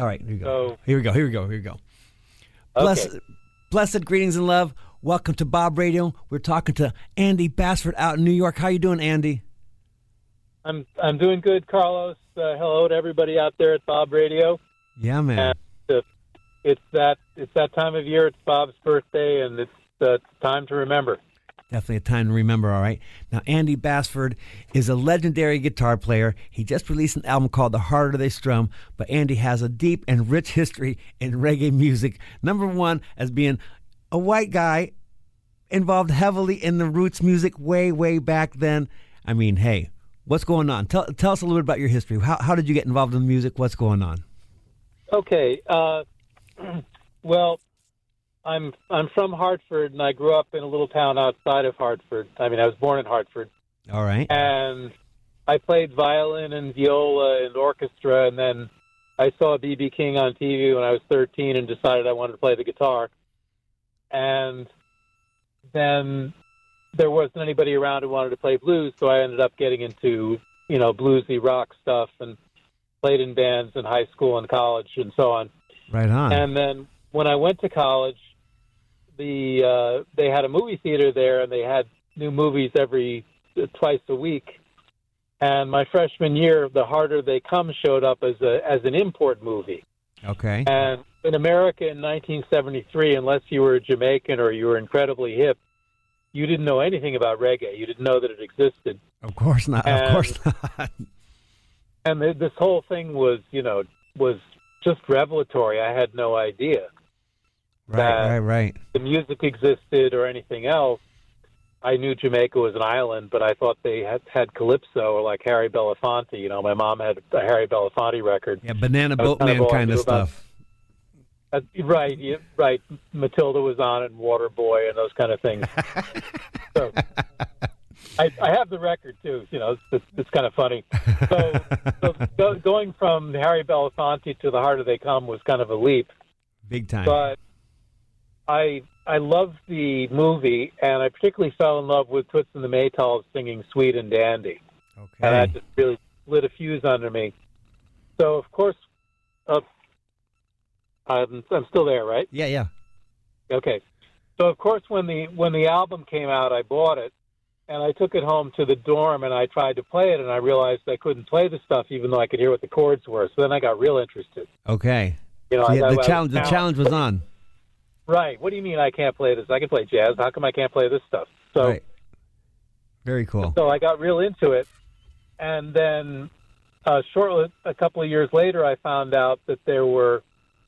All right, here we go. So- here we go. Here we go. Here we go. Blessed, blessed greetings and love. Welcome to Bob Radio. We're talking to Andy Bassford out in New York. How you doing, Andy? I'm I'm doing good, Carlos. Uh, hello to everybody out there at Bob Radio. Yeah, man. And it's that it's that time of year. It's Bob's birthday, and it's uh, time to remember. Definitely a time to remember, all right? Now, Andy Bassford is a legendary guitar player. He just released an album called The Harder They Strum, but Andy has a deep and rich history in reggae music. Number one, as being a white guy involved heavily in the roots music way, way back then. I mean, hey, what's going on? Tell, tell us a little bit about your history. How, how did you get involved in music? What's going on? Okay. Uh, well, I'm I'm from Hartford, and I grew up in a little town outside of Hartford. I mean, I was born in Hartford, All right. and I played violin and viola and orchestra, and then I saw BB King on TV when I was 13 and decided I wanted to play the guitar. And then there wasn't anybody around who wanted to play blues, so I ended up getting into you know bluesy rock stuff and played in bands in high school and college and so on. Right on. And then when I went to college, the uh, they had a movie theater there, and they had new movies every uh, twice a week. And my freshman year, The Harder They Come showed up as a as an import movie. okay. And in America in 1973, unless you were a Jamaican or you were incredibly hip, you didn't know anything about reggae. You didn't know that it existed. Of course not. Of course not. And th- this whole thing was, you know, was just revelatory. I had no idea. Right, that- right, right. the music existed or anything else. I knew Jamaica was an island, but I thought they had, had calypso or like Harry Belafonte. You know, my mom had a Harry Belafonte record. Yeah, banana was kind of boatman kind of knew about- stuff. Uh, right, yeah, right. Matilda was on it, and Waterboy, and those kind of things. so, I, I have the record too. You know, it's, it's, it's kind of funny. So, so go, going from Harry Belafonte to The Harder They Come was kind of a leap. Big time. but I I loved the movie, and I particularly fell in love with Toots and the Maytals singing "Sweet and Dandy," and that just really lit a fuse under me. So, of course, uh, I'm I'm still there, right? Yeah, yeah. Okay. So, of course, when the when the album came out, I bought it, and I took it home to the dorm, and I tried to play it, and I realized I couldn't play the stuff, even though I could hear what the chords were. So then I got real interested. Okay. You know, So, I- I- I the was challenge. The challenge was on. Right. What do you mean I can't play this? I can play jazz. How come I can't play this stuff? So right. Very cool. so I got real into it, and then uh, shortly a couple of years later, I found out that there were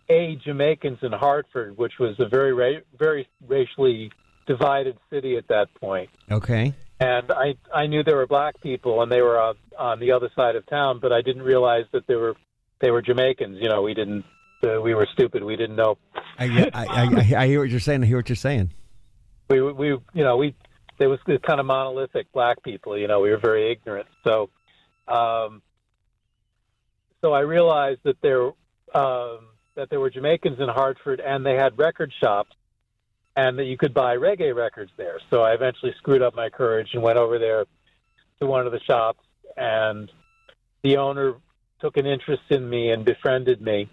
a Jamaicans in Hartford, which was a very ra- very racially divided city at that point. Okay. And I I knew there were black people, and they were on, on the other side of town, but I didn't realize that they were they were Jamaicans. You know, we didn't. Uh, we were stupid. We didn't know. I, I, I, I, hear what you're saying. I hear what you're saying. we we you know we there was kind of monolithic black people you know we were very ignorant so um so i realized that there um that there were jamaicans in hartford and they had record shops and that you could buy reggae records there so i eventually screwed up my courage and went over there to one of the shops and the owner took an interest in me and befriended me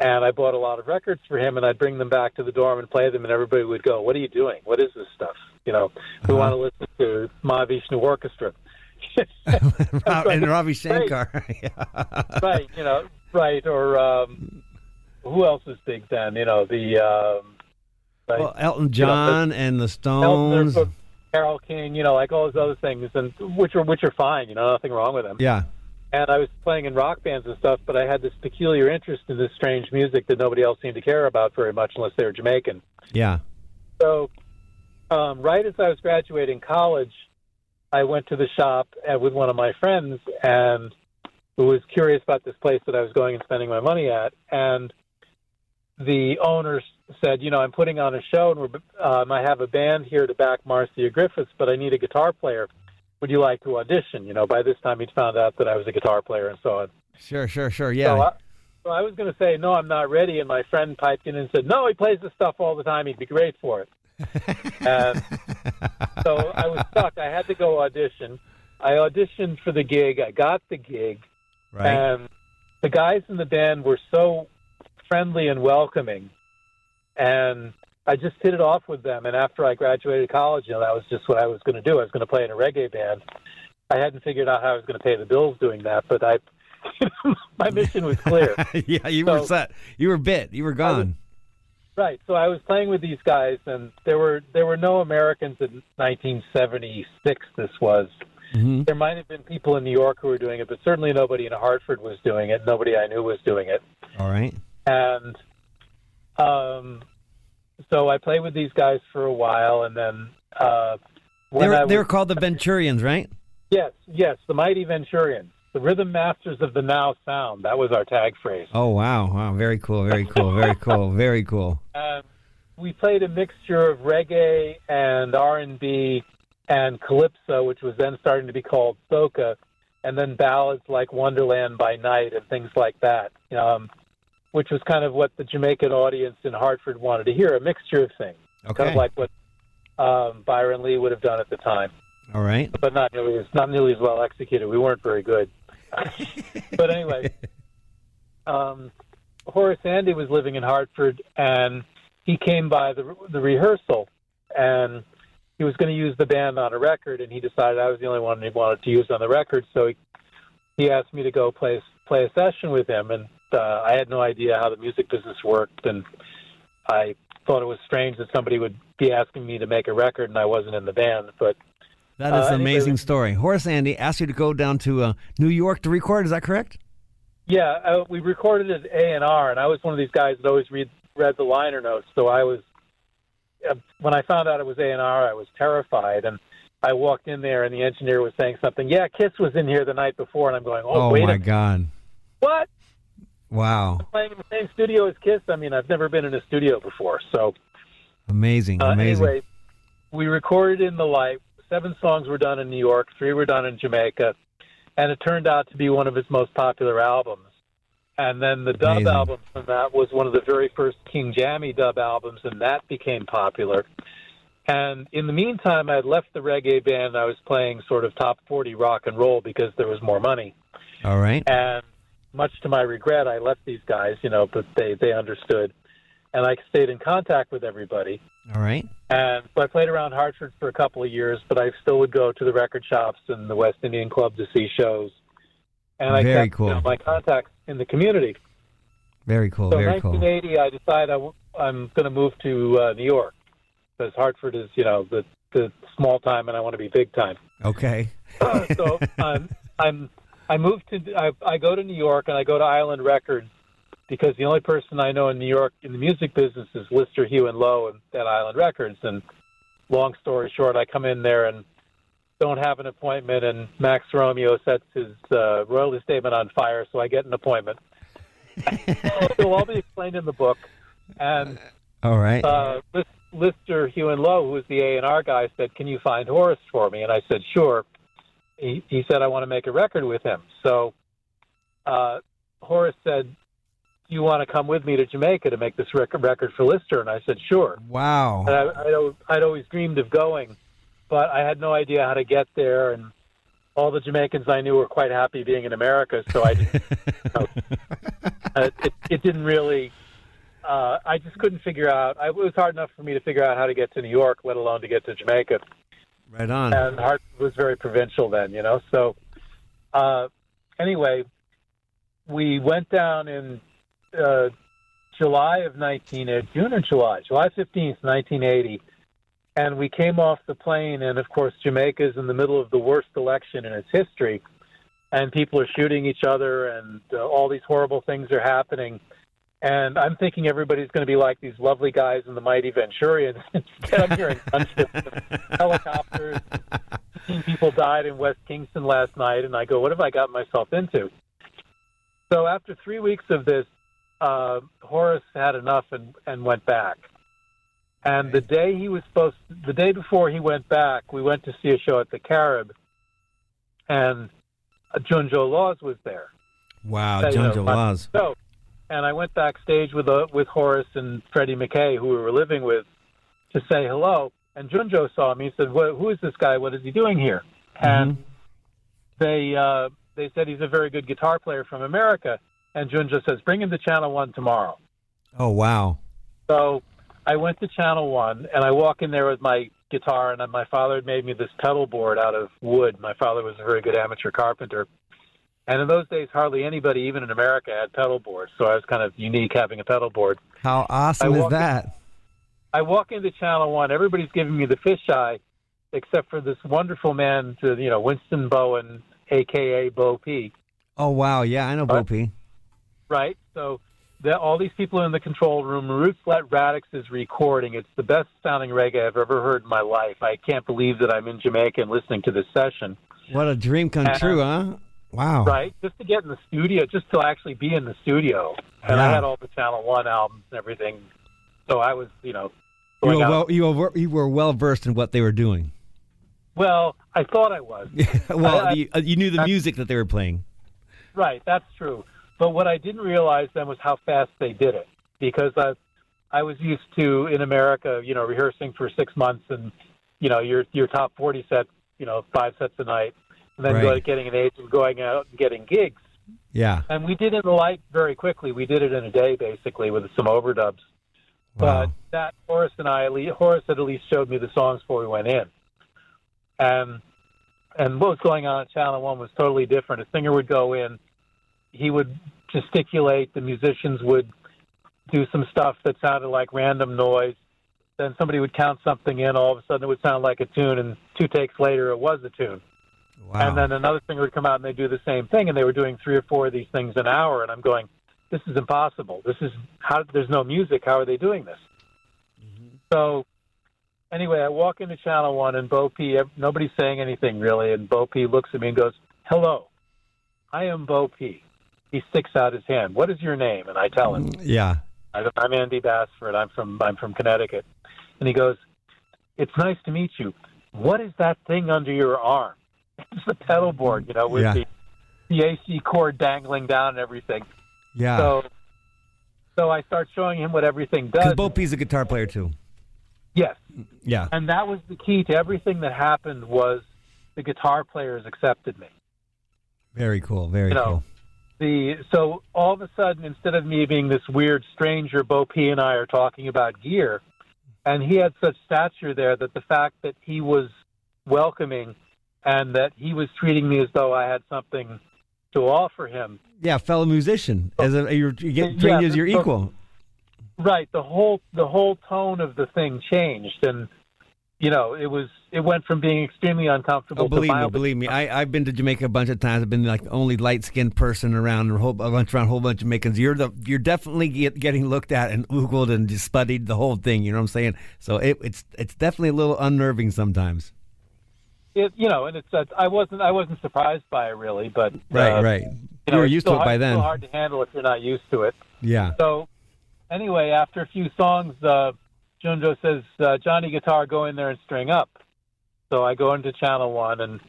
and I bought a lot of records for him, and I'd bring them back to the dorm and play them, and everybody would go, "What are you doing? What is this stuff?" You know, we Uh-huh. want to listen to Mahavishnu Orchestra. and Ravi Shankar. Yeah. right, you know, right. Or um, who else is big then? You know, the um, right, Well, Elton You know, John and the Stones. Carole King. You know, like all those other things, and which are which are fine. You know, nothing wrong with them. Yeah. And I was playing in rock bands and stuff, but I had this peculiar interest in this strange music that nobody else seemed to care about very much, unless they were Jamaican. Yeah. So, um, right as I was graduating college, I went to the shop uh, with one of my friends and who was curious about this place that I was going and spending my money at. And the owner said, "You know, I'm putting on a show, and we're, um, I have a band here to back Marcia Griffiths, but I need a guitar player. Would you like to audition?" You know, by this time he'd found out that I was a guitar player and so on. Sure, sure, sure. So Yeah. I, so I was going to say, no, I'm not ready. And my friend piped in and said, no, he plays this stuff all the time. He'd be great for it. and so I was stuck. I had to go audition. I auditioned for the gig. I got the gig. right. And the guys in the band were so friendly and welcoming. And I just hit it off with them. And after I graduated college, you know, that was just what I was going to do. I was going to play in a reggae band. I hadn't figured out how I was going to pay the bills doing that, but I, my mission was clear. yeah, you were set. You were bit. You were gone. Right. So I was playing with these guys, and there were there were no Americans in 1976. This was. hmm There might have been people in New York who were doing it, but certainly nobody in Hartford was doing it. Nobody I knew was doing it. All right. And um, so I played with these guys for a while, and then uh, They were, they were was- called the Venturians, right? yes, yes, the Mighty Venturians, the Rhythm Masters of the Now Sound. That was our tag phrase. Oh wow, wow, very cool, very cool, very cool, very cool. Um, we played a mixture of reggae and R and B and calypso, which was then starting to be called soca, and then ballads like Wonderland by Night and things like that, um, which was kind of what the Jamaican audience in Hartford wanted to hear—a mixture of things, kind of like what um, Byron Lee would have done at the time, All right. but not nearly as not nearly as well executed. We weren't very good, but anyway. um, Horace Andy was living in Hartford, and he came by the the rehearsal, and he was going to use the band on a record, and he decided I was the only one he wanted to use on the record, so he he asked me to go play play a session with him, and uh, I had no idea how the music business worked, and I thought it was strange that somebody would be asking me to make a record, and I wasn't in the band, but That is Uh, an amazing story. Horace Andy asked you to go down to uh, New York to record. Is that correct? Yeah, uh, we recorded at A and R, and I was one of these guys that always read read the liner notes. So I was, uh, when I found out it was A and R, I was terrified, and I walked in there, and the engineer was saying something. Yeah, Kiss was in here the night before, and I'm going, oh, Oh, wait my God! what? Wow, Playing in the same studio as Kiss? I mean, I've never been in a studio before, so amazing, uh, amazing. anyway, we recorded in the light. Seven songs were done in New York, three were done in Jamaica, and it turned out to be one of his most popular albums. And then the dub Amazing. album from that was one of the very first King Jammy dub albums, and that became popular. And in the meantime, I had left the reggae band. I was playing sort of top 40 rock and roll because there was more money. All right. And much to my regret, I left these guys, you know, but they, they understood. And I stayed in contact with everybody. All right. And so I played around Hartford for a couple of years, but I still would go to the record shops and the West Indian Club to see shows. And I Very kept cool. you know, my contacts in the community. Very cool. So in very cool. 1980, I decided I w- I'm going to move to uh, New York because Hartford is, you know, the the small time, and I want to be big time. Okay. so I'm I'm I moved to I, I go to New York and I go to Island Records because the only person I know in New York in the music business is Lister Hewan-Lowe and at Island Records. And long story short, I come in there and don't have an appointment, and Max Romeo sets his uh, royalty statement on fire, so I get an appointment. It'll all be explained in the book. And All right. uh, Lister Hewan-Lowe, who was the A and R guy, said, "Can you find Horace for me?" And I said, "Sure." He, he said, "I want to make a record with him." So uh, Horace said, "Do you want to come with me to Jamaica to make this record record for Lister?" And I said, "Sure." wow. And I, I'd always dreamed of going, but I had no idea how to get there, and all the Jamaicans I knew were quite happy being in America, so I you know, uh, it, it didn't really. Uh, I just couldn't figure out. I, it was hard enough for me to figure out how to get to New York, let alone to get to Jamaica. Right on. And Hartford was very provincial then, you know. So, uh, anyway, we went down in uh, July of 19, uh, June or July, July 15th, 1980. And we came off the plane, and of course, Jamaica is in the middle of the worst election in its history. And people are shooting each other, and uh, all these horrible things are happening. And I'm thinking everybody's going to be like these lovely guys in the Mighty Venturians. Instead, I'm hearing gunships helicopters. people died in West Kingston last night, and I go, what have I got myself into? So after three weeks of this, uh, Horace had enough and, and went back. And the day he was supposed, to, the day before he went back, we went to see a show at the Carib, and Junjo Lawes was there. Wow, you know, Junjo Lawes. So, and I went backstage with uh, with Horace and Freddie McKay, who we were living with, to say hello. And Junjo saw me. He said, "Wh- "Who is this guy? What is he doing here?" And they uh, they said he's a very good guitar player from America. And Junjo says, "Bring him to Channel One tomorrow." Oh wow. So I went to Channel One, and I walk in there with my guitar, and my father had made me this pedal board out of wood. My father was a very good amateur carpenter, and in those days, hardly anybody, even in America, had pedal boards. So I was kind of unique having a pedal board. How awesome is walk in- that? I walk into Channel One, everybody's giving me the fisheye, except for this wonderful man, to you know, Winston Bowen, aka Bo P. Oh wow, yeah, I know Bo P. right? So the, all these people are in the control room. Roots Let Radics is recording. It's the best sounding reggae I've ever heard in my life. I can't believe that I'm in Jamaica and listening to this session. What a dream come Uh, true, huh? Wow. Right? Just to get in the studio, just to actually be in the studio. And I had all the Channel One albums and everything. So I was, you know, You were well, you were you were well versed in what they were doing. Well, I thought I was. well, I- you, uh, you knew the music that they were playing. Right, that's true. But what I didn't realize then was how fast they did it because I I was used to in America, you know, rehearsing for six months and you know your your top forty sets, you know, five sets a night, and then Right. go, getting an agent, going out and getting gigs. Yeah. And we did it light very quickly. We did it in a day, basically, with some overdubs. Wow. But that Horace and I, at least, Horace had at least showed me the songs before we went in. And and what was going on at Channel One was totally different. A singer would go in, he would gesticulate, the musicians would do some stuff that sounded like random noise. Then somebody would count something in, all of a sudden it would sound like a tune, and two takes later it was a tune. Wow. And then another singer would come out and they do the same thing, and they were doing three or four of these things an hour, and I'm going, this is impossible. This is how there's no music. How are they doing this? Mm-hmm. So anyway, I walk into Channel One, and Bo P. Nobody's saying anything really, and Bo P. looks at me and goes, "Hello, I am Bo P." He sticks out his hand. What is your name? And I tell him, mm, yeah. I- I'm Andy Bassford. I'm from I'm from Connecticut. And he goes, "It's nice to meet you. What is that thing under your arm?" It's the pedal board, you know, with Yeah. the the AC cord dangling down and everything. Yeah. So, so I start showing him what everything does. Because. Bo P's a guitar player too. yes, Yeah. and that was the key to everything that happened. Was the guitar players accepted me? Very cool. Very You know, cool. the so all of a sudden instead of me being this weird stranger bo p and i are talking about gear and he had such stature there that the fact that he was welcoming and that he was treating me as though i had something to offer him Yeah, fellow musician. As a you're, you get Yeah, as your so- equal. right the whole the whole tone of the thing changed and you know it was it went from being extremely uncomfortable Oh, believe me, believe me. I, I've been to Jamaica a bunch of times. I've been like the only light skinned person around a whole a bunch around a whole bunch of Jamaicans. You're the you're definitely get, getting looked at and oogled and just studied the whole thing. You know what I'm saying? So it, it's it's definitely a little unnerving sometimes. It, you know and it's uh, i wasn't i wasn't surprised by it really but Right, uh, right. you You were used to it by then. Still hard to handle if you're not used to it. Yeah. So, anyway, after a few songs, uh, Junjo says, uh, "Johnny Guitar, go in there and string up." So I go into Channel One, and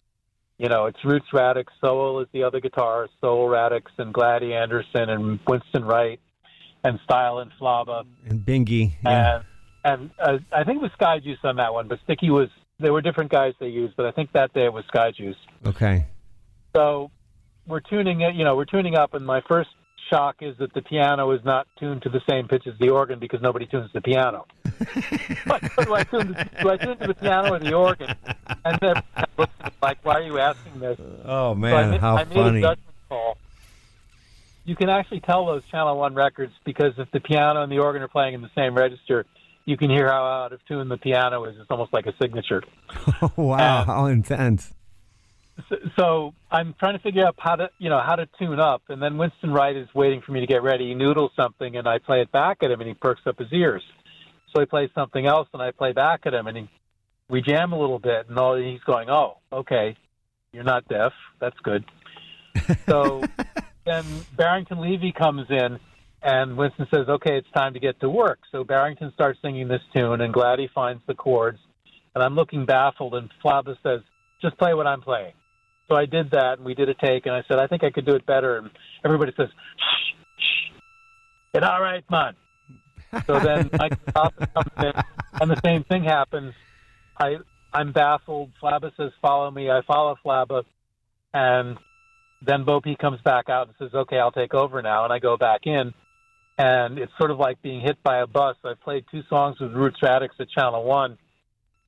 you know it's Roots Radics, Soul is the other guitar, Sowell Radics, and Gladdy Anderson, and Winston Wright, and Style and Flabba, And Bingy. Yeah. and and uh, I think it was Sky Juice on that one, but Sticky was. There were different guys they used, but I think that day it was Sky Juice. Okay. So we're tuning it, you know, we're tuning up, and my first shock is that the piano is not tuned to the same pitch as the organ because nobody tunes the piano. Like, do, I tune, do I tune to the piano or the organ? And then like, why are you asking this? Oh So man, made, how funny. a judgment call. you can actually tell those Channel One records because if the piano and the organ are playing in the same register, you can hear how out of tune the piano is. It's almost like a signature. wow, Um, how intense. So, so I'm trying to figure out how to, you know, how to tune up. And then Winston Wright is waiting for me to get ready. He noodles something, and I play it back at him, and he perks up his ears. So he plays something else, and I play back at him, and he, we jam a little bit, and all he's going, "Oh, okay, you're not deaf. That's good." So then Barrington Levy comes in, and Winston says, "Okay, it's time to get to work." So Barrington starts singing this tune, and Gladdy finds the chords, and I'm looking baffled, and Flabba says, "Just play what I'm playing." So I did that, and we did a take, and I said, I think I could do it better. And everybody says, shh, shh. Get all right, man. So then I comes in, and the same thing happens. I, I'm baffled. Flabba says, follow me. I follow Flabba. And then Bo Peep comes back out and says, okay, I'll take over now. And I go back in. And it's sort of like being hit by a bus. I played two songs with Roots Radics at Channel 1,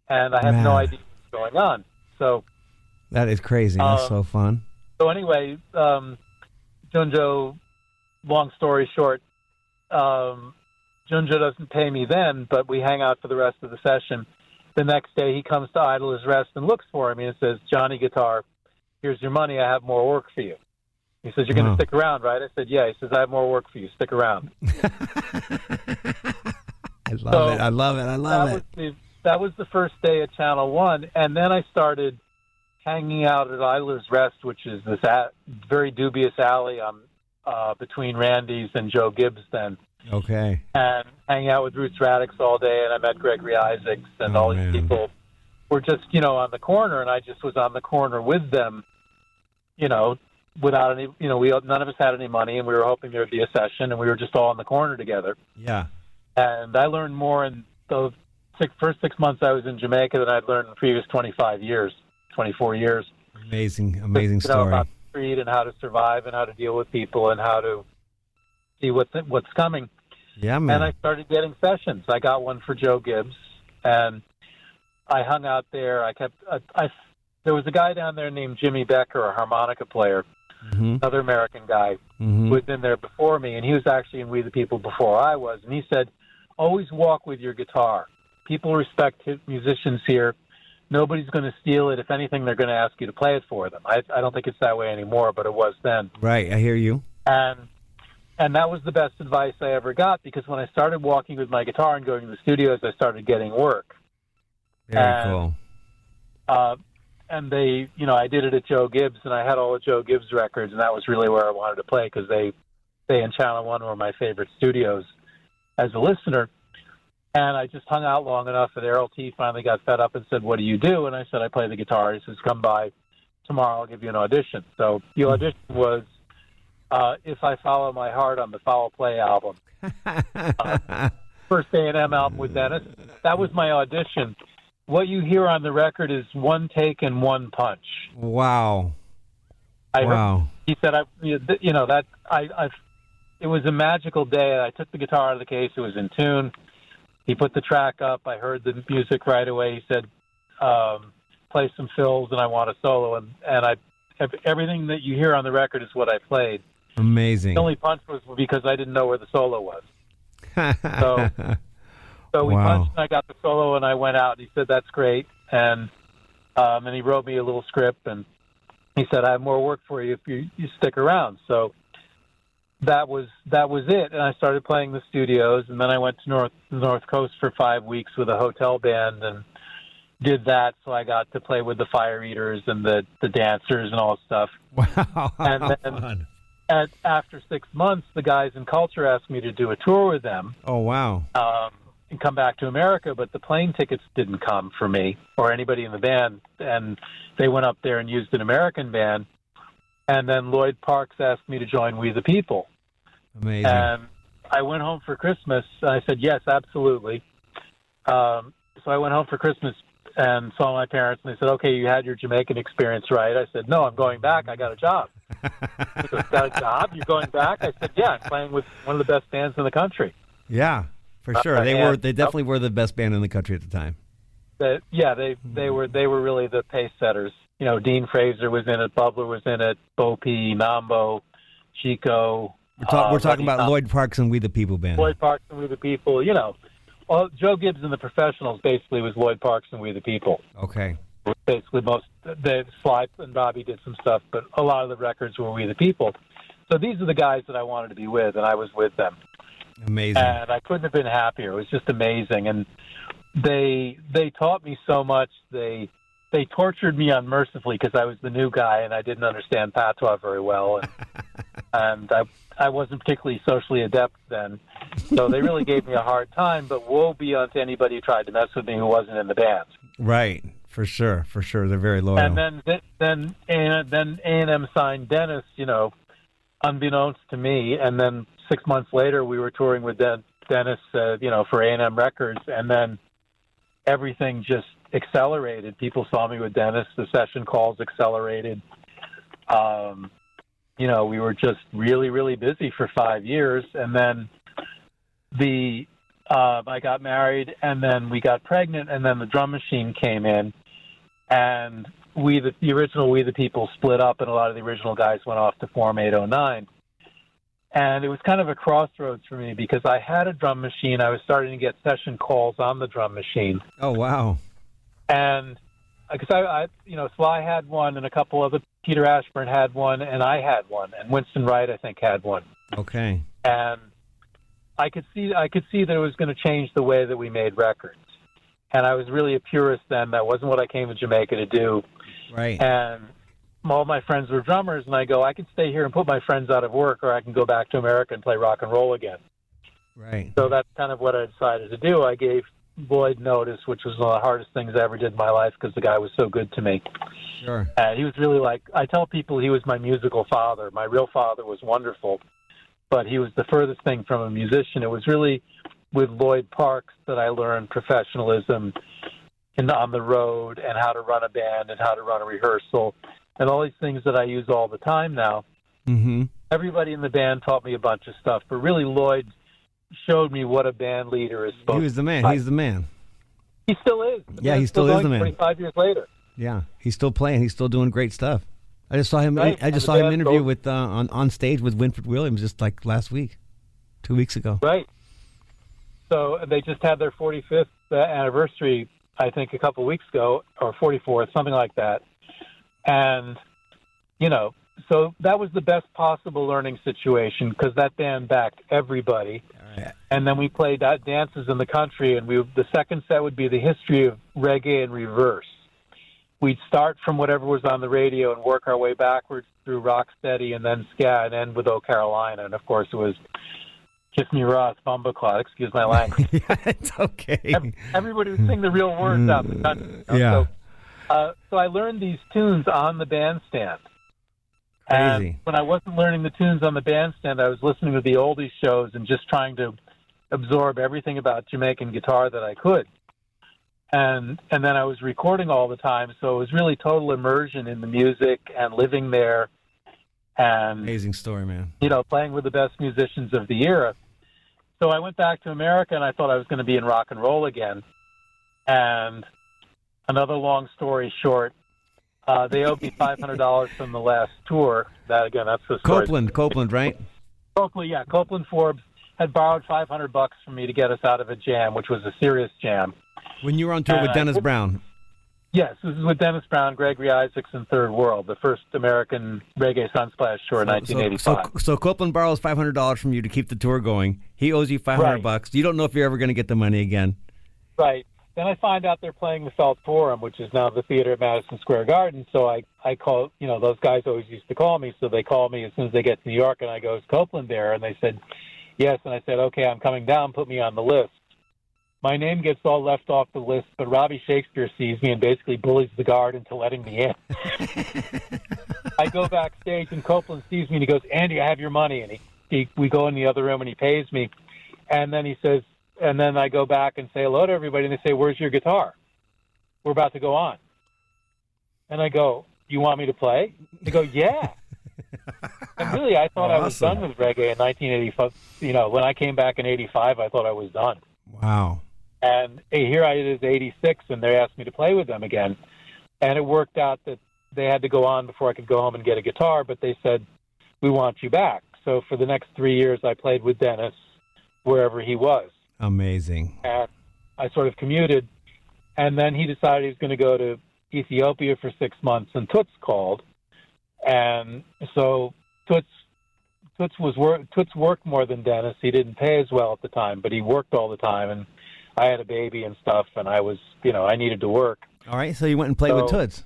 and I have no Man. idea what's going on. So That is crazy. That's Um, so fun. so anyway, um, Junjo, long story short, um, Junjo doesn't pay me then, but we hang out for the rest of the session. The next day, he comes to Idler's Rest and looks for me and says, Johnny Guitar, here's your money. I have more work for you. He says, You're going to Wow. stick around, right? I said, Yeah. He says, I have more work for you. Stick around. I love So, it. I love it. I that love was it. the that was the first day at Channel One, and then I started hanging out at Idler's Rest, which is this a- very dubious alley on uh, between Randy's and Joe Gibbs then, Okay. and hanging out with Roots Radics all day, and I met Gregory Isaacs and Oh, all these man. people were just you know on the corner, and I just was on the corner with them, you know. Without any, you know, we none of us had any money, and we were hoping there would be a session, and we were just all in the corner together Yeah. and I learned more in those six, first six months I was in Jamaica than I'd learned in the previous 25 years, 24 years. Amazing, amazing you know, story. about the street and how to survive and how to deal with people and how to see what's what's coming. Yeah, man. And I started getting sessions. I got one for Joe Gibbs, and I hung out there. I kept. I, I there was a guy down there named Jimmy Becker, a harmonica player, hmm another American guy hmm who had been there before me, and he was actually in We the People before I was. And he said, "Always walk with your guitar. People respect musicians here. Nobody's going to steal it. If anything, they're going to ask you to play it for them. I, I don't think it's that way anymore, but it was then. Right. I hear you. And and that was the best advice I ever got because when I started walking with my guitar and going to the studios, I started getting work. Very And- cool. Uh, and they, you know, I did it at Joe Gibbs, and I had all the Joe Gibbs records, and that was really where I wanted to play because they, they and Channel One were my favorite studios as a listener. And I just hung out long enough that Errol T finally got fed up and said, "What do you do?" And I said, "I play the guitar." He says, "Come by tomorrow. I'll give you an audition." So the audition was uh, "If I Follow My Heart" on the Foul Play album. First A and M album with Dennis. That was my audition. What you hear on the record is one take and one punch. wow. I heard, Wow. he said, "I, you know that I, I, it was a magical day. I took the guitar out of the case; it was in tune. He put the track up. I heard the music right away. He said, um, "Play some fills, and I want a solo." And and I, everything that you hear on the record is what I played. Amazing. The only punch was because I didn't know where the solo was. So, so we Wow. punched, and I got the solo, and I went out. And he said, "That's great," and um, and he wrote me a little script, and he said, "I have more work for you if you, you stick around." So that was that was it, and I started playing the studios, and then I went to North North Coast for five weeks with a hotel band, and did that. So I got to play with the fire eaters and the the dancers and all that stuff. wow. And then-. At, after six months, the guys in Culture asked me to do a tour with them Oh wow. um, and come back to America, but the plane tickets didn't come for me or anybody in the band, and they went up there and used an American band. And then Lloyd Parks asked me to join We the People, Amazing. and I went home for Christmas. I said yes, absolutely. Um, so I went home for Christmas and saw my parents, and they said, "Okay, you had your Jamaican experience, right?" I said, "No, I'm going back. I got a job." Goes, "Got a job? You're going back?" I said, "Yeah, I'm playing with one of the best bands in the country." yeah, for Uh, sure. They and- were. They definitely were the best band in the country at the time. that yeah they they were they were really the pace setters you know dean fraser was in it bubler was in it bo p nambo chico We're, talk, uh, we're talking about. Lloyd Parks and We the People band. Lloyd Parks and We the People. You know, well, Joe Gibbs and the Professionals basically was Lloyd Parks and We the People. Okay. Basically, most the Sly and Bobby did some stuff, but a lot of the records were We the People. So these are the guys that I wanted to be with, and I was with them, Amazing. and I couldn't have been happier. It was just amazing, and they they taught me so much. They they tortured me unmercifully because I was the new guy and I didn't understand patois very well, and and I I wasn't particularly socially adept then. So they really gave me a hard time. But woe be unto anybody who tried to mess with me who wasn't in the band. right. For sure. For sure. They're very loyal. And then then and then A and M signed Dennis, you know, unbeknownst to me. And then six months later, we were touring with Den- Dennis, uh, you know, for A and M Records. And then everything just accelerated. People saw me with Dennis. The session calls accelerated. Um, you know, we were just really, really busy for five years, and then the uh, I got married, and then we got pregnant, and then the drum machine came in, and we the, the original We the People split up, and a lot of the original guys went off to form 809. And it was kind of a crossroads for me because I had a drum machine. I was starting to get session calls on the drum machine oh, wow. and because I, I, you know, Sly had one, and a couple other Peter Ashbourne had one, and I had one, and Winston Wright I think had one, Okay. and I could see I could see that it was going to change the way that we made records, and I was really a purist then. That wasn't what I came to Jamaica to do, Right. and all my friends were drummers, and I go, I can stay here and put my friends out of work, or I can go back to America and play rock and roll again. right. So that's kind of what I decided to do. I gave Lloyd notice, which was one of the hardest things I ever did in my life because the guy was so good to me. Sure. Uh, he was really like I tell people he was my musical father. My real father was wonderful, but he was the furthest thing from a musician. It was really with Lloyd Parks that I learned professionalism in on the road and how to run a band and how to run a rehearsal and all these things that I use all the time now. Mm-hmm. Everybody in the band taught me a bunch of stuff, but really Lloyd showed me what a band leader is supposed He was the man. He's the man. He still is. Yeah, he He's still is the man. 25 years later. Yeah. He's still playing. He's still doing great stuff. I just saw him. Right, I just saw him interview goes- with uh, on on stage with Winfred Williams just like last week, two weeks ago. Right. So they just had their 45th uh, anniversary, I think, a couple weeks ago, or 44th, something like that. And, you know, so that was the best possible learning situation because that band backed everybody. And then we played uh, dances in the country, and we the second set would be the history of reggae in reverse. We'd start from whatever was on the radio and work our way backwards through rocksteady and then ska and end with "Oh Carolina." And of course, it was "Kiss Me Ross," "Bumbleclot." Excuse my language. yeah, it's okay. Everybody would sing the real words out the country. you know? Yeah. So, uh, so I learned these tunes on the bandstand. Crazy. And when I wasn't learning the tunes on the bandstand, I was listening to the oldies shows and just trying to absorb everything about Jamaican guitar that I could. And and then I was recording all the time, so it was really total immersion in the music and living there, and Amazing story, man. you know, playing with the best musicians of the era. So I went back to America and I thought I was going to be in rock and roll again. And another long story short, uh, they owed me five hundred dollars from the last tour. That again, that's the story. Copeland, Copeland, right? Copeland, yeah, Copeland Forbes had borrowed five hundred bucks from me to get us out of a jam, which was a serious jam. When you were on tour with Uh, Dennis Brown. Yes, this is with Dennis Brown, Gregory Isaacs, and Third World, the first American reggae sunsplash tour in So, 1985. so, so Copeland borrows five hundred dollars from you to keep the tour going. He owes you five hundred Right. bucks. You don't know if you're ever going to get the money again. Right. Then I find out they're playing the Felt Forum, which is now the theater at Madison Square Garden. So I, I call, you know, those guys always used to call me. So they call me as soon as they get to New York, and I go, is Copeland there? And they said, yes. And I said, okay, I'm coming down. Put me on the list. My name gets all left off the list, but Robbie Shakespeare sees me and basically bullies the guard into letting me in. I go backstage, and Copeland sees me, and he goes, Andy, I have your money. And he, he we go in the other room, and he pays me. And then he says, and then I go back and say hello to everybody, and they say, "Where's your guitar? We're about to go on." And I go, "You want me to play?" They go, "Yeah." and really, I thought I was done with reggae in 1985. You know, when I came back in '85, I thought I was done. Wow. And here I is, '86, and they asked me to play with them again. And it worked out that they had to go on before I could go home and get a guitar, but they said, "We want you back." So for the next three years, I played with Dennis wherever he was. Amazing. And I sort of commuted. And then he decided he was going to go to Ethiopia for six months, and Toots called. And so Toots Toots was wor- Toots worked more than Dennis. He didn't pay as well at the time, but he worked all the time. And I had a baby and stuff, and I was, you know, I needed to work. All right, so you went and played with So- Toots.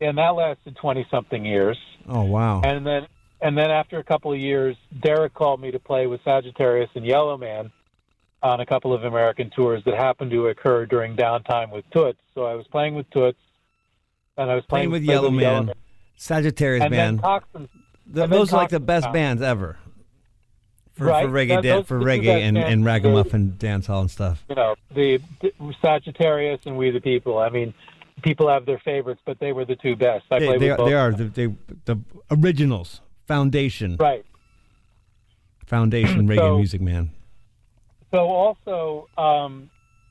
And that lasted twenty something years. Oh wow. And then and then after a couple of years, Derek called me to play with Sagittarius and Yellowman on a couple of American tours that happened to occur during downtime with Toots. So I was playing with Toots, and I was Playing playing, with Yellow Man, Yellowman. Sagittarius and band. then Coxsone. Th- and then those are like the best bands ever. For, Right, for reggae, dan- for reggae and, and ragamuffin dance hall and stuff. You know the, the Sagittarius and We the People. I mean, people have their favorites, but they were the two best. I They, they with are, both. they are the, they, the originals, foundation, right. foundation reggae So- music, man. So also, um,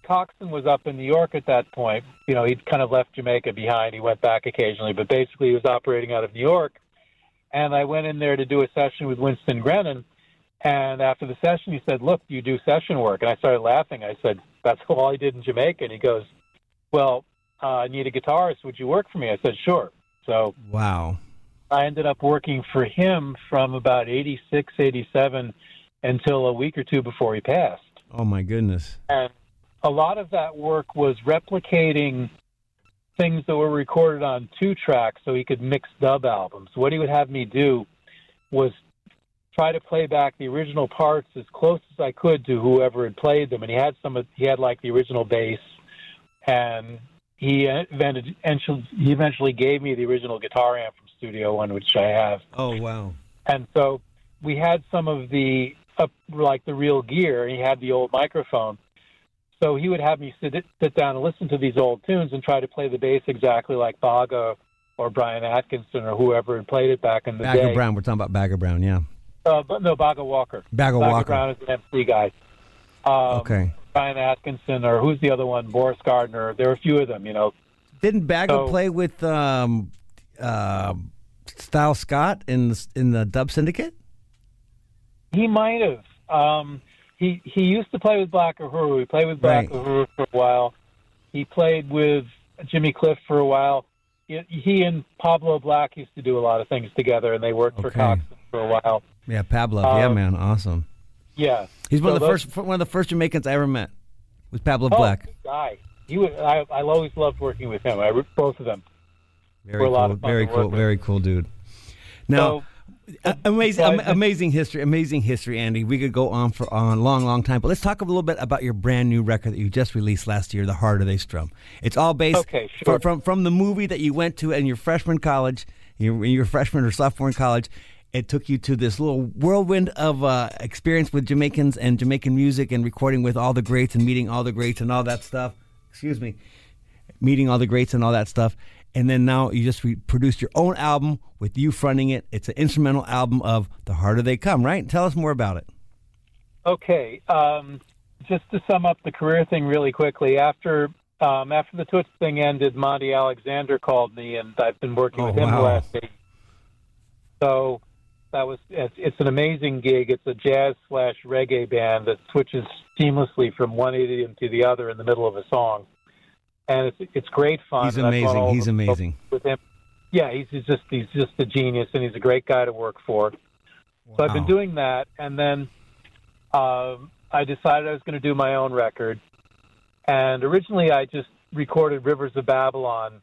Coxsone was up in New York at that point. You know, he'd kind of left Jamaica behind. He went back occasionally, but basically he was operating out of New York. And I went in there to do a session with Winston Grennan. And after the session, he said, "Look, you do session work." And I started laughing. I said, "That's all I did in Jamaica." And he goes, "Well, uh, I need a guitarist. Would you work for me?" I said, "Sure." So Wow. I ended up working for him from about 86, 87 until a week or two before he passed. Oh my goodness. And a lot of that work was replicating things that were recorded on two tracks so he could mix dub albums. What he would have me do was try to play back the original parts as close as I could to whoever had played them. And he had some of, he had like the original bass and he invented, he eventually gave me the original guitar amp from Studio One, which I have. Oh wow. And so we had some of the up like the real gear. and He had the old microphone, so he would have me sit sit down and listen to these old tunes and try to play the bass exactly like Baga or Brian Atkinson or whoever had played it back in the Bagger day. Brown. We're talking about Bagger Brown. Yeah. Uh, but no, Baga Walker. Bagger Baga Walker. Brown is an MC guy. Um, Okay. Brian Atkinson or who's the other one? Boris Gardiner. There were a few of them. You know. Didn't Bagger So- play with um, um Style Scott in the in the Dub Syndicate? He might have. Um, he he used to play with Black Uhuru. He played with Black Right. Uhuru for a while. He played with Jimmy Cliff for a while. He, he and Pablo Black used to do a lot of things together, and they worked for Cox for a while. Yeah, Pablo. yeah, Um, man, awesome. Yeah, He's one So of the those- first one of the first Jamaicans I ever met. Was Pablo Oh, Black. guy. He was. I I always loved working with him. I both of them. Very We're a cool. lot of fun very cool. with. Very cool dude. Now, a- amazing, am- amazing history, amazing history, Andy. We could go on for on a long, long time, but let's talk a little bit about your brand new record that you just released last year, "The Harder They Strum." It's all based Okay, sure. from from the movie that you went to in your freshman college, your, your freshman or sophomore in college. It took you to this little whirlwind of uh, experience with Jamaicans and Jamaican music and recording with all the greats and meeting all the greats and all that stuff. Excuse me meeting all the greats and all that stuff. And then now you just re- produced your own album with you fronting it. It's an instrumental album of The Harder They Come, right? Tell us more about it. Okay, um, just to sum up the career thing really quickly. After um, after the Toots thing ended, Monty Alexander called me, and I've been working Oh, with him wow. the last eight. So that was it's, it's an amazing gig. It's a jazz slash reggae band that switches seamlessly from one idiom to the other in the middle of a song, and it's it's great fun. He's and I've gone amazing. He's over the world amazing. with him. Yeah, he's, he's just he's just a genius, and he's a great guy to work for. So I've been doing that, and then um, I decided I was going to do my own record. And originally, I just recorded Rivers of Babylon.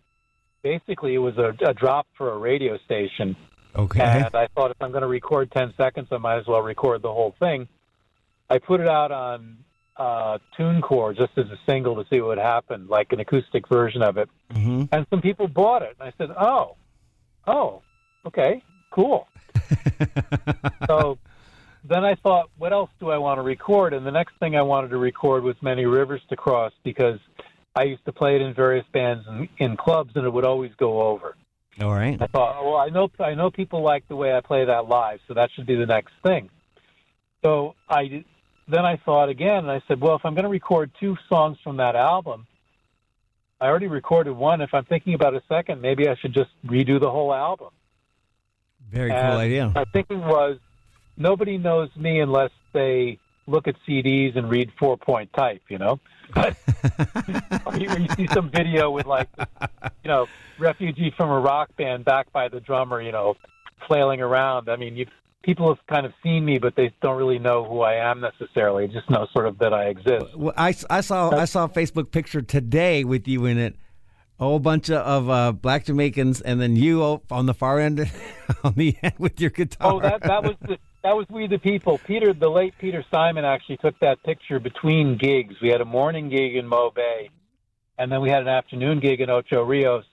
Basically, it was a, a drop for a radio station. Okay. And I thought if I'm going to record 10 seconds, I might as well record the whole thing. I put it out on uh, TuneCore just as a single to see what would happen, like an acoustic version of it. hmm And some people bought it. And I said, oh, oh, okay, cool. so then I thought, what else do I want to record? And the next thing I wanted to record was Many Rivers to Cross because I used to play it in various bands and in clubs, and it would always go over. All right. I thought, oh, well, I know I know people like the way I play that live, so that should be the next thing. So I then I thought again, and I said, well, if I'm going to record two songs from that album, I already recorded one. If I'm thinking about a second, maybe I should just redo the whole album. Very cool idea. My thinking was, nobody knows me unless they look at CDs and read four point type, you know. But you, you see some video with like, you know, refugee from a rock band backed by the drummer, you know, flailing around. I mean, you people have kind of seen me, but they don't really know who I am necessarily. Just know sort of that I exist. Well, I, I saw I saw a Facebook picture today with you in it. A whole bunch of uh, black Jamaicans, and then you on the far end, on the end with your guitar. Oh, that that was the, that was We the People. Peter, the late Peter Simon, actually took that picture between gigs. We had a morning gig in Mo Bay, and then we had an afternoon gig in Ocho Rios.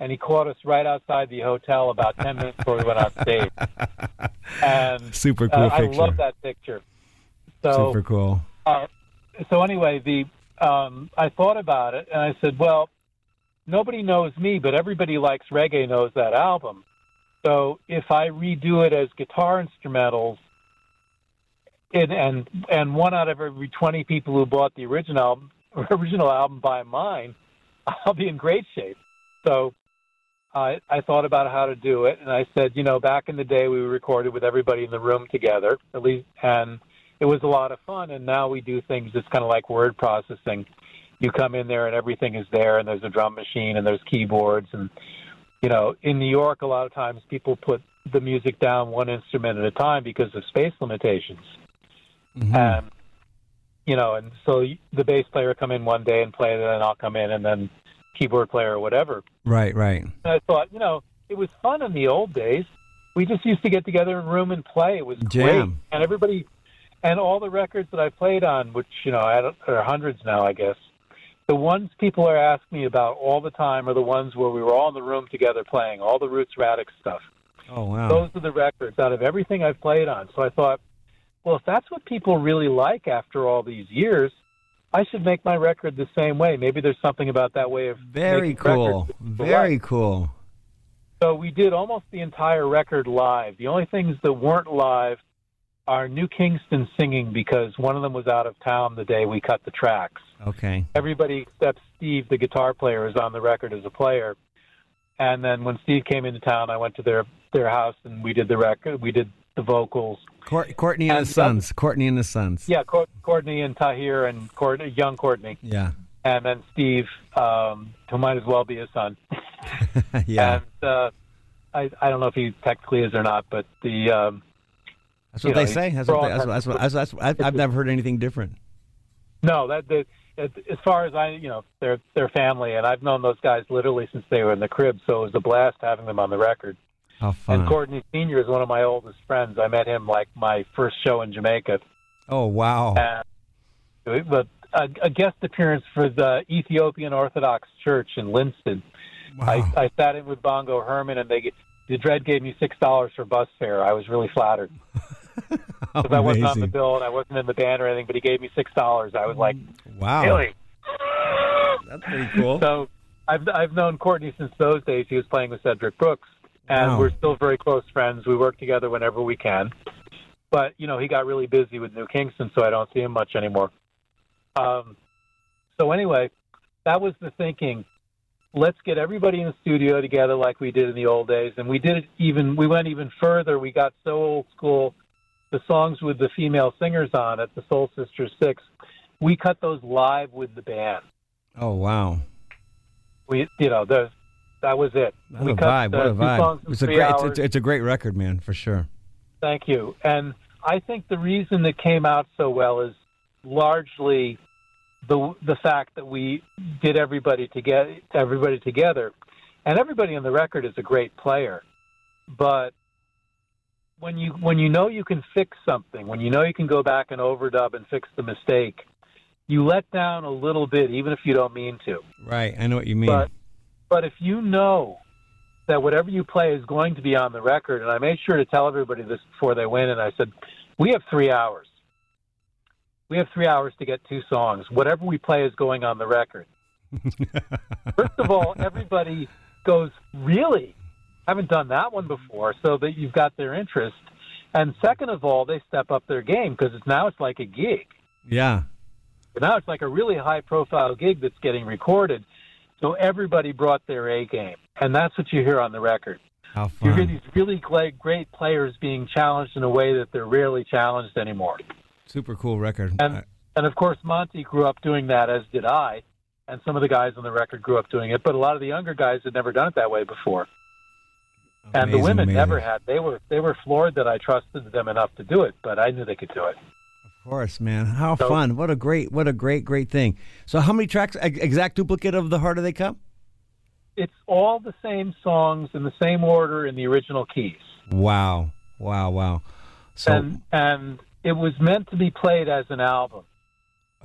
And he caught us right outside the hotel about ten minutes before we went on stage. And Super cool uh, I love that picture. So Super cool. uh, so anyway, the um, I thought about it and I said, well, nobody knows me, but everybody likes reggae knows that album. So if I redo it as guitar instrumentals, and and and one out of every twenty people who bought the original original album buy mine, I'll be in great shape. So I I thought about how to do it, and I said, you know, back in the day we recorded with everybody in the room together, at least, and it was a lot of fun. And now we do things that's kind of like word processing. You come in there and everything is there, and there's a drum machine and there's keyboards, and you know, in New York, a lot of times people put the music down one instrument at a time because of space limitations. Mm-hmm. And you know, and so the bass player come in one day and play, and then I'll come in, and then keyboard player or whatever. Right, right. And I thought, you know, it was fun in the old days. We just used to get together in a room and play. It was great, Jam. and everybody, and all the records that I played on, which you know, I don't, there are hundreds now, I guess. The ones people are asking me about all the time are the ones where we were all in the room together playing all the Roots Radics stuff. Oh wow. Those are the records out of everything I've played on. So I thought, well, if that's what people really like after all these years, I should make my record the same way. Maybe there's something about that way of Very cool. records that people Very like. cool. So we did almost the entire record live. The only things that weren't live are New Kingston singing because one of them was out of town the day we cut the tracks. Okay. Everybody except Steve, the guitar player, is on the record as a player. And then when Steve came into town, I went to their their house and we did the record. We did the vocals. Court, Courtney and, And his sons. Courtney and his sons. Yeah, Cour- Courtney and Tahir and Court- young Courtney, Yeah. and then Steve, um, who might as well be his son. yeah. And uh, I I don't know if he technically is or not, but the um, That's what you know, they say. That's what, they, that's, what, that's, what, that's, I've, never heard anything different. No, that the as far as I, you know, they're they're family, and I've known those guys literally since they were in the crib. So it was a blast having them on the record. How fun. And Courtney Senior is one of my oldest friends. I met him like my first show in Jamaica, oh wow. and but a, a guest appearance for the Ethiopian Orthodox Church in Linston. wow. I, I sat in with Bongo Herman, and they the Dread gave me six dollars for bus fare. I was really flattered because I wasn't on the bill and I wasn't in the band or anything, but he gave me six dollars. I was like, Wow. really? That's pretty cool. So I've I've known Courtney since those days. He was playing with Cedric Brooks, and Wow. we're still very close friends. We work together whenever we can. But you know, he got really busy with New Kingston, so I don't see him much anymore. Um, so anyway, that was the thinking. Let's get everybody in the studio together like we did in the old days, and we did it even. We went even further. We got so old school. The songs with the female singers on it, the Soul Sisters Six, we cut those live with the band oh wow. we you know the that was it. What we a cut vibe. What a vibe. It's a great. Hours. it's, it's a great record, man, for sure. Thank you. And I think the reason it came out so well is largely the the fact that we did everybody together everybody together, and everybody on the record is a great player, but when you when you know you can fix something, when you know you can go back and overdub and fix the mistake, you let down a little bit, even if you don't mean to. Right. I know what you mean. But but if you know that whatever you play is going to be on the record, and I made sure to tell everybody this before they went, and I said, we have three hours. We have three hours to get two songs. Whatever we play is going on the record. First of all, everybody goes, really? Haven't done that one before, so that you've got their interest. And second of all, they step up their game because it's, now it's like a gig. yeah. But Now it's like a really high profile gig that's getting recorded. So everybody brought their A game. And that's what you hear on the record. How You hear fun! these really great, great players being challenged in a way that they're rarely challenged anymore. Super cool record. And and of course, Monty grew up doing that, as did I. And some of the guys on the record grew up doing it, but a lot of the younger guys had never done it that way before. And the women amazing. never had. They were they were floored that I trusted them enough to do it, but I knew they could do it. Of course, man. How So- fun! What a great, what a great, great thing. So, how many tracks? Exact duplicate of the Harder They Come? It's all the same songs in the same order in the original keys. Wow, wow, wow. So, and and it was meant to be played as an album.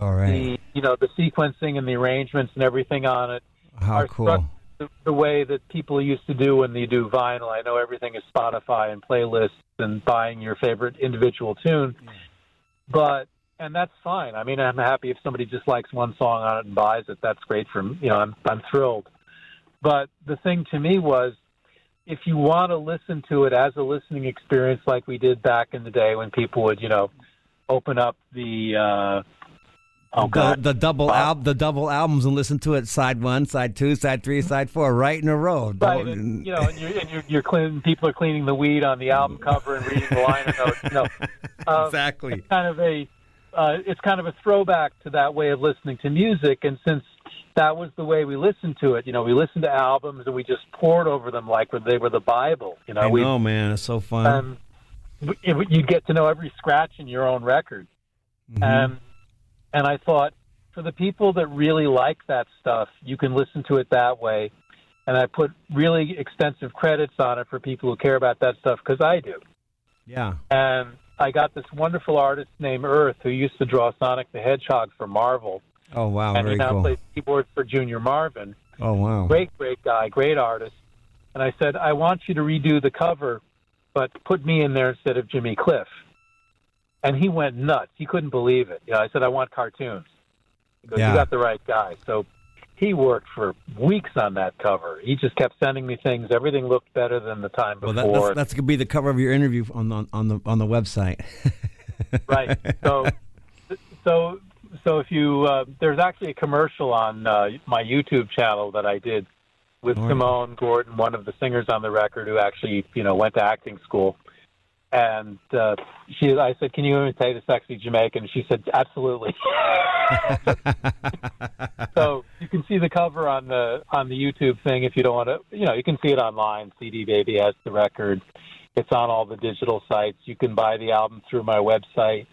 all right. The you know the sequencing and the arrangements and everything on it How cool. struck the, way that people used to do when they do vinyl. I know everything is Spotify and playlists and buying your favorite individual tune, but and that's fine. I mean, I'm happy if somebody just likes one song on it and buys it. That's great for. You know, I'm I'm thrilled. But the thing to me was, if you want to listen to it as a listening experience, like we did back in the day when people would, you know, open up the. Uh, oh the, the double Wow. al- the double albums and listen to it side one, side two, side three, side four, right in a row. Right, and, you know, and you're, and you're, you're cleaning, people are cleaning the weed on the album cover and reading the liner notes. Know, uh, exactly. it's kind of a, uh, it's kind of a throwback to that way of listening to music. And since that was the way we listened to it, you know, we listened to albums and we just poured over them like they were the Bible. You know, I we, man. It's so fun. um, you get to know every scratch in your own record. Mm-hmm. Um, and I thought, for the people that really like that stuff, you can listen to it that way. And I put really extensive credits on it for people who care about that stuff because I do. yeah. And I got this wonderful artist named Earth who used to draw Sonic the Hedgehog for Marvel, Oh wow, and he now cool. plays keyboard for Junior Marvin. Oh wow. Great, great guy, great artist. And I said, I want you to redo the cover, but put me in there instead of Jimmy Cliff. And he went nuts. He couldn't believe it. You know, I said, I want cartoons. He goes, Yeah. You got the right guy. So he worked for weeks on that cover. He just kept sending me things. Everything looked better than the time Well, before. that, that's, that's gonna be the cover of your interview on the on the on the website. right. So, so, so if you uh, there's actually a commercial on uh, my YouTube channel that I did with. Simone Gordon, one of the singers on the record, who actually you know went to acting school. And uh, she, I said, "Can you imitate a sexy Jamaican?" She said, "Absolutely." so you can see the cover on the on the YouTube thing if you don't want to. You know, you can see it online. CD Baby has the record. It's on all the digital sites. You can buy the album through my website.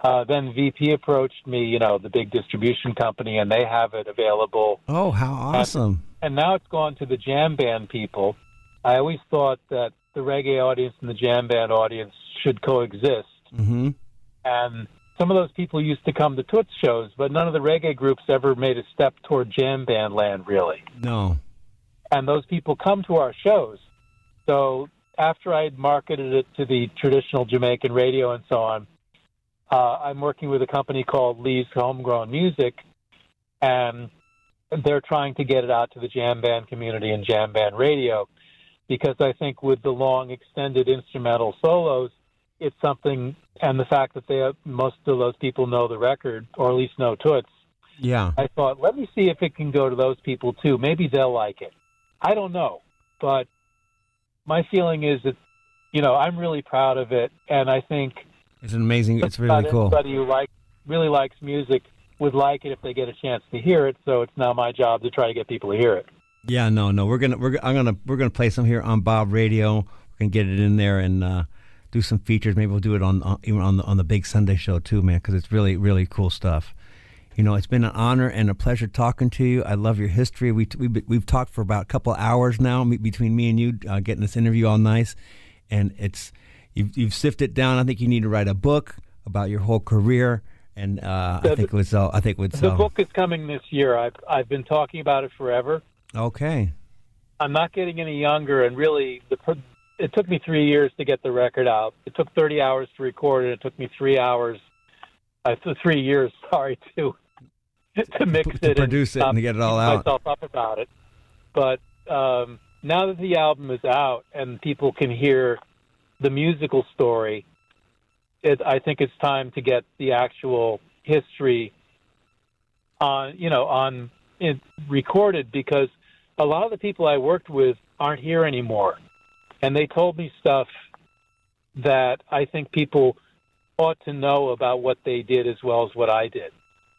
Uh, then VP approached me, you know, the big distribution company, and they have it available. oh, how awesome! And now it's gone to the jam band people. I always thought that the reggae audience and the jam band audience should coexist. hmm And some of those people used to come to Toots shows, but none of the reggae groups ever made a step toward jam band land, really. No. and those people come to our shows. So after I had marketed it to the traditional Jamaican radio and so on, uh, I'm working with a company called Lee's Homegrown Music, and they're trying to get it out to the jam band community and jam band radio, because I think with the long extended instrumental solos, it's something, and the fact that they have, most of those people know the record or at least know Toots. Yeah. I thought, let me see if it can go to those people too. Maybe they'll like it. I don't know, but my feeling is that you know I'm really proud of it, and I think It's amazing. It's really cool. Anybody who like really likes music would like it if they get a chance to hear it. So it's now my job to try to get people to hear it. Yeah, no, no. We're gonna we're I'm gonna we're gonna play some here on Bob Radio. We're gonna get it in there and uh, do some features. Maybe we'll do it on, on even on the on the big Sunday show too, man, because it's really really cool stuff. You know, it's been an honor and a pleasure talking to you. I love your history. We we we've talked for about a couple hours now me- between me and you, uh, getting this interview all nice, and it's you've you've sifted down. I think you need to write a book about your whole career, and uh, I think it was I think it was The uh, book is coming this year. I've I've been talking about it forever. Okay. I'm not getting any younger, and really, the it took me three years to get the record out. It took 30 hours to record it. It took me three hours, uh, three years, sorry, to to mix To it, produce it and, and to get it all out. Myself up about it, but um, now that the album is out and people can hear the musical story, it, I think it's time to get the actual history on, you know, on it recorded because a lot of the people I worked with aren't here anymore. and they told me stuff that I think people ought to know about what they did as well as what I did.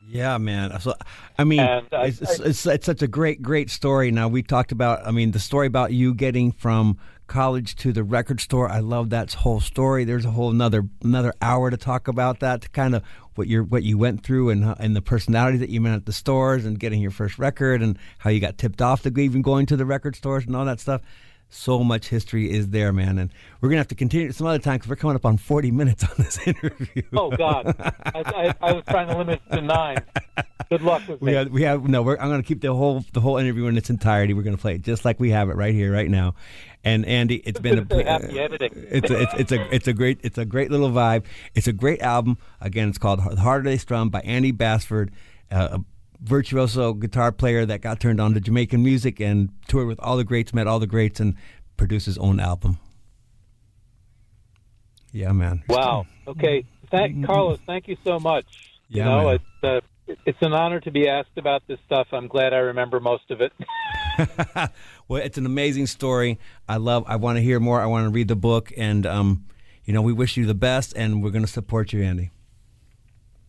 Yeah, man. So, I mean, I- it's, it's, it's, it's such a great, great story. Now we talked about. I mean, the story about you getting from college to the record store. I love that whole story. There's a whole another another hour to talk about that. To kind of what you what you went through and and the personality that you met at the stores and getting your first record and how you got tipped off to even going to the record stores and all that stuff. So much history is there, man, and we're gonna have to continue some other time because we're coming up on 40 minutes on this interview. Oh God, I, I, I was trying to limit it to nine. Good luck with We me. have, we have no. We're, I'm going to keep the whole the whole interview in its entirety. We're going to play it just like we have it right here, right now. And Andy, it's been a gonna happy editing. it's a, it's, it's a it's a great it's a great little vibe. It's a great album. Again, it's called "The Harder They Strum" by Andy Bassford, uh, virtuoso guitar player that got turned on to Jamaican music and toured with all the greats, met all the greats, and produced his own album. Yeah, man. Wow. Okay. Thank Carlos. Thank you so much. Yeah, you know, man. it's uh, it's an honor to be asked about this stuff. I'm glad I remember most of it. well, it's an amazing story. I love. I want to hear more. I want to read the book, and um, you know, we wish you the best, and we're going to support you, Andy.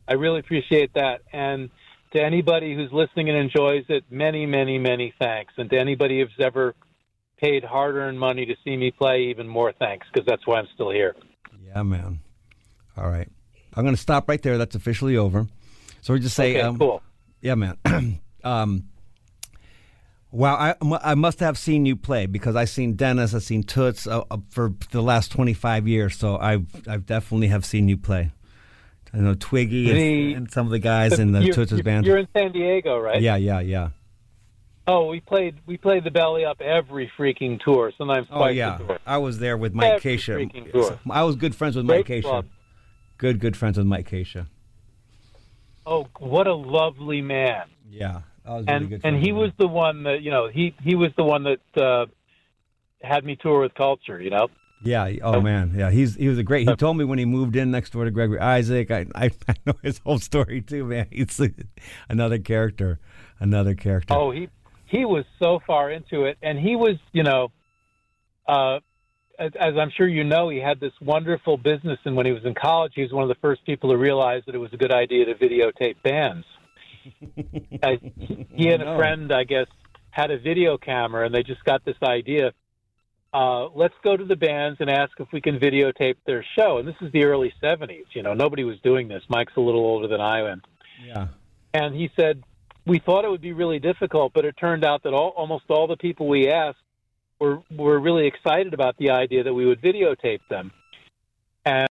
I really appreciate that. And to anybody who's listening and enjoys it, many, many, many thanks. And to anybody who's ever paid hard-earned money to see me play, even more thanks, because that's why I'm still here. Yeah, man. All right, I'm going to stop right there. That's officially over. So we just say, Okay, um, cool. Yeah, man. um, wow, I, I must have seen you play because I've seen Dennis, I've seen Toots uh, uh, for the last 25 years. So I've I've definitely have seen you play. I know Twiggy and, The- and some of the guys in the You're- Toots' you're- band. You're in San Diego, right? Yeah, yeah, yeah. Oh, we played we played the belly up every freaking tour. Sometimes Oh yeah. I was there with Mike Every Keisha. freaking tour. I was good friends with Mike Great Keisha. club. Good, good friends with Mike Keisha. Oh, what a lovely man! Yeah, really And good. and he was the one that you know he he was the one that uh, had me tour with Culture. You know. Yeah. Oh man. Yeah. He's he was a great. He told me when he moved in next door to Gregory Isaac. I I, I know his whole story too, man. He's another character. Another character. Oh, he he was so far into it, and he was, you know, uh, as, as I'm sure you know, he had this wonderful business, and when he was in college, he was one of the first people to realize that it was a good idea to videotape bands. uh, he and a friend, I guess, had a video camera, and they just got this idea. Uh, let's go to the bands and ask if we can videotape their show. And this is the early '70s. You know, nobody was doing this. Mike's a little older than I am. Yeah. And he said, we thought it would be really difficult, but it turned out that all, almost all the people we asked were, were really excited about the idea that we would videotape them. And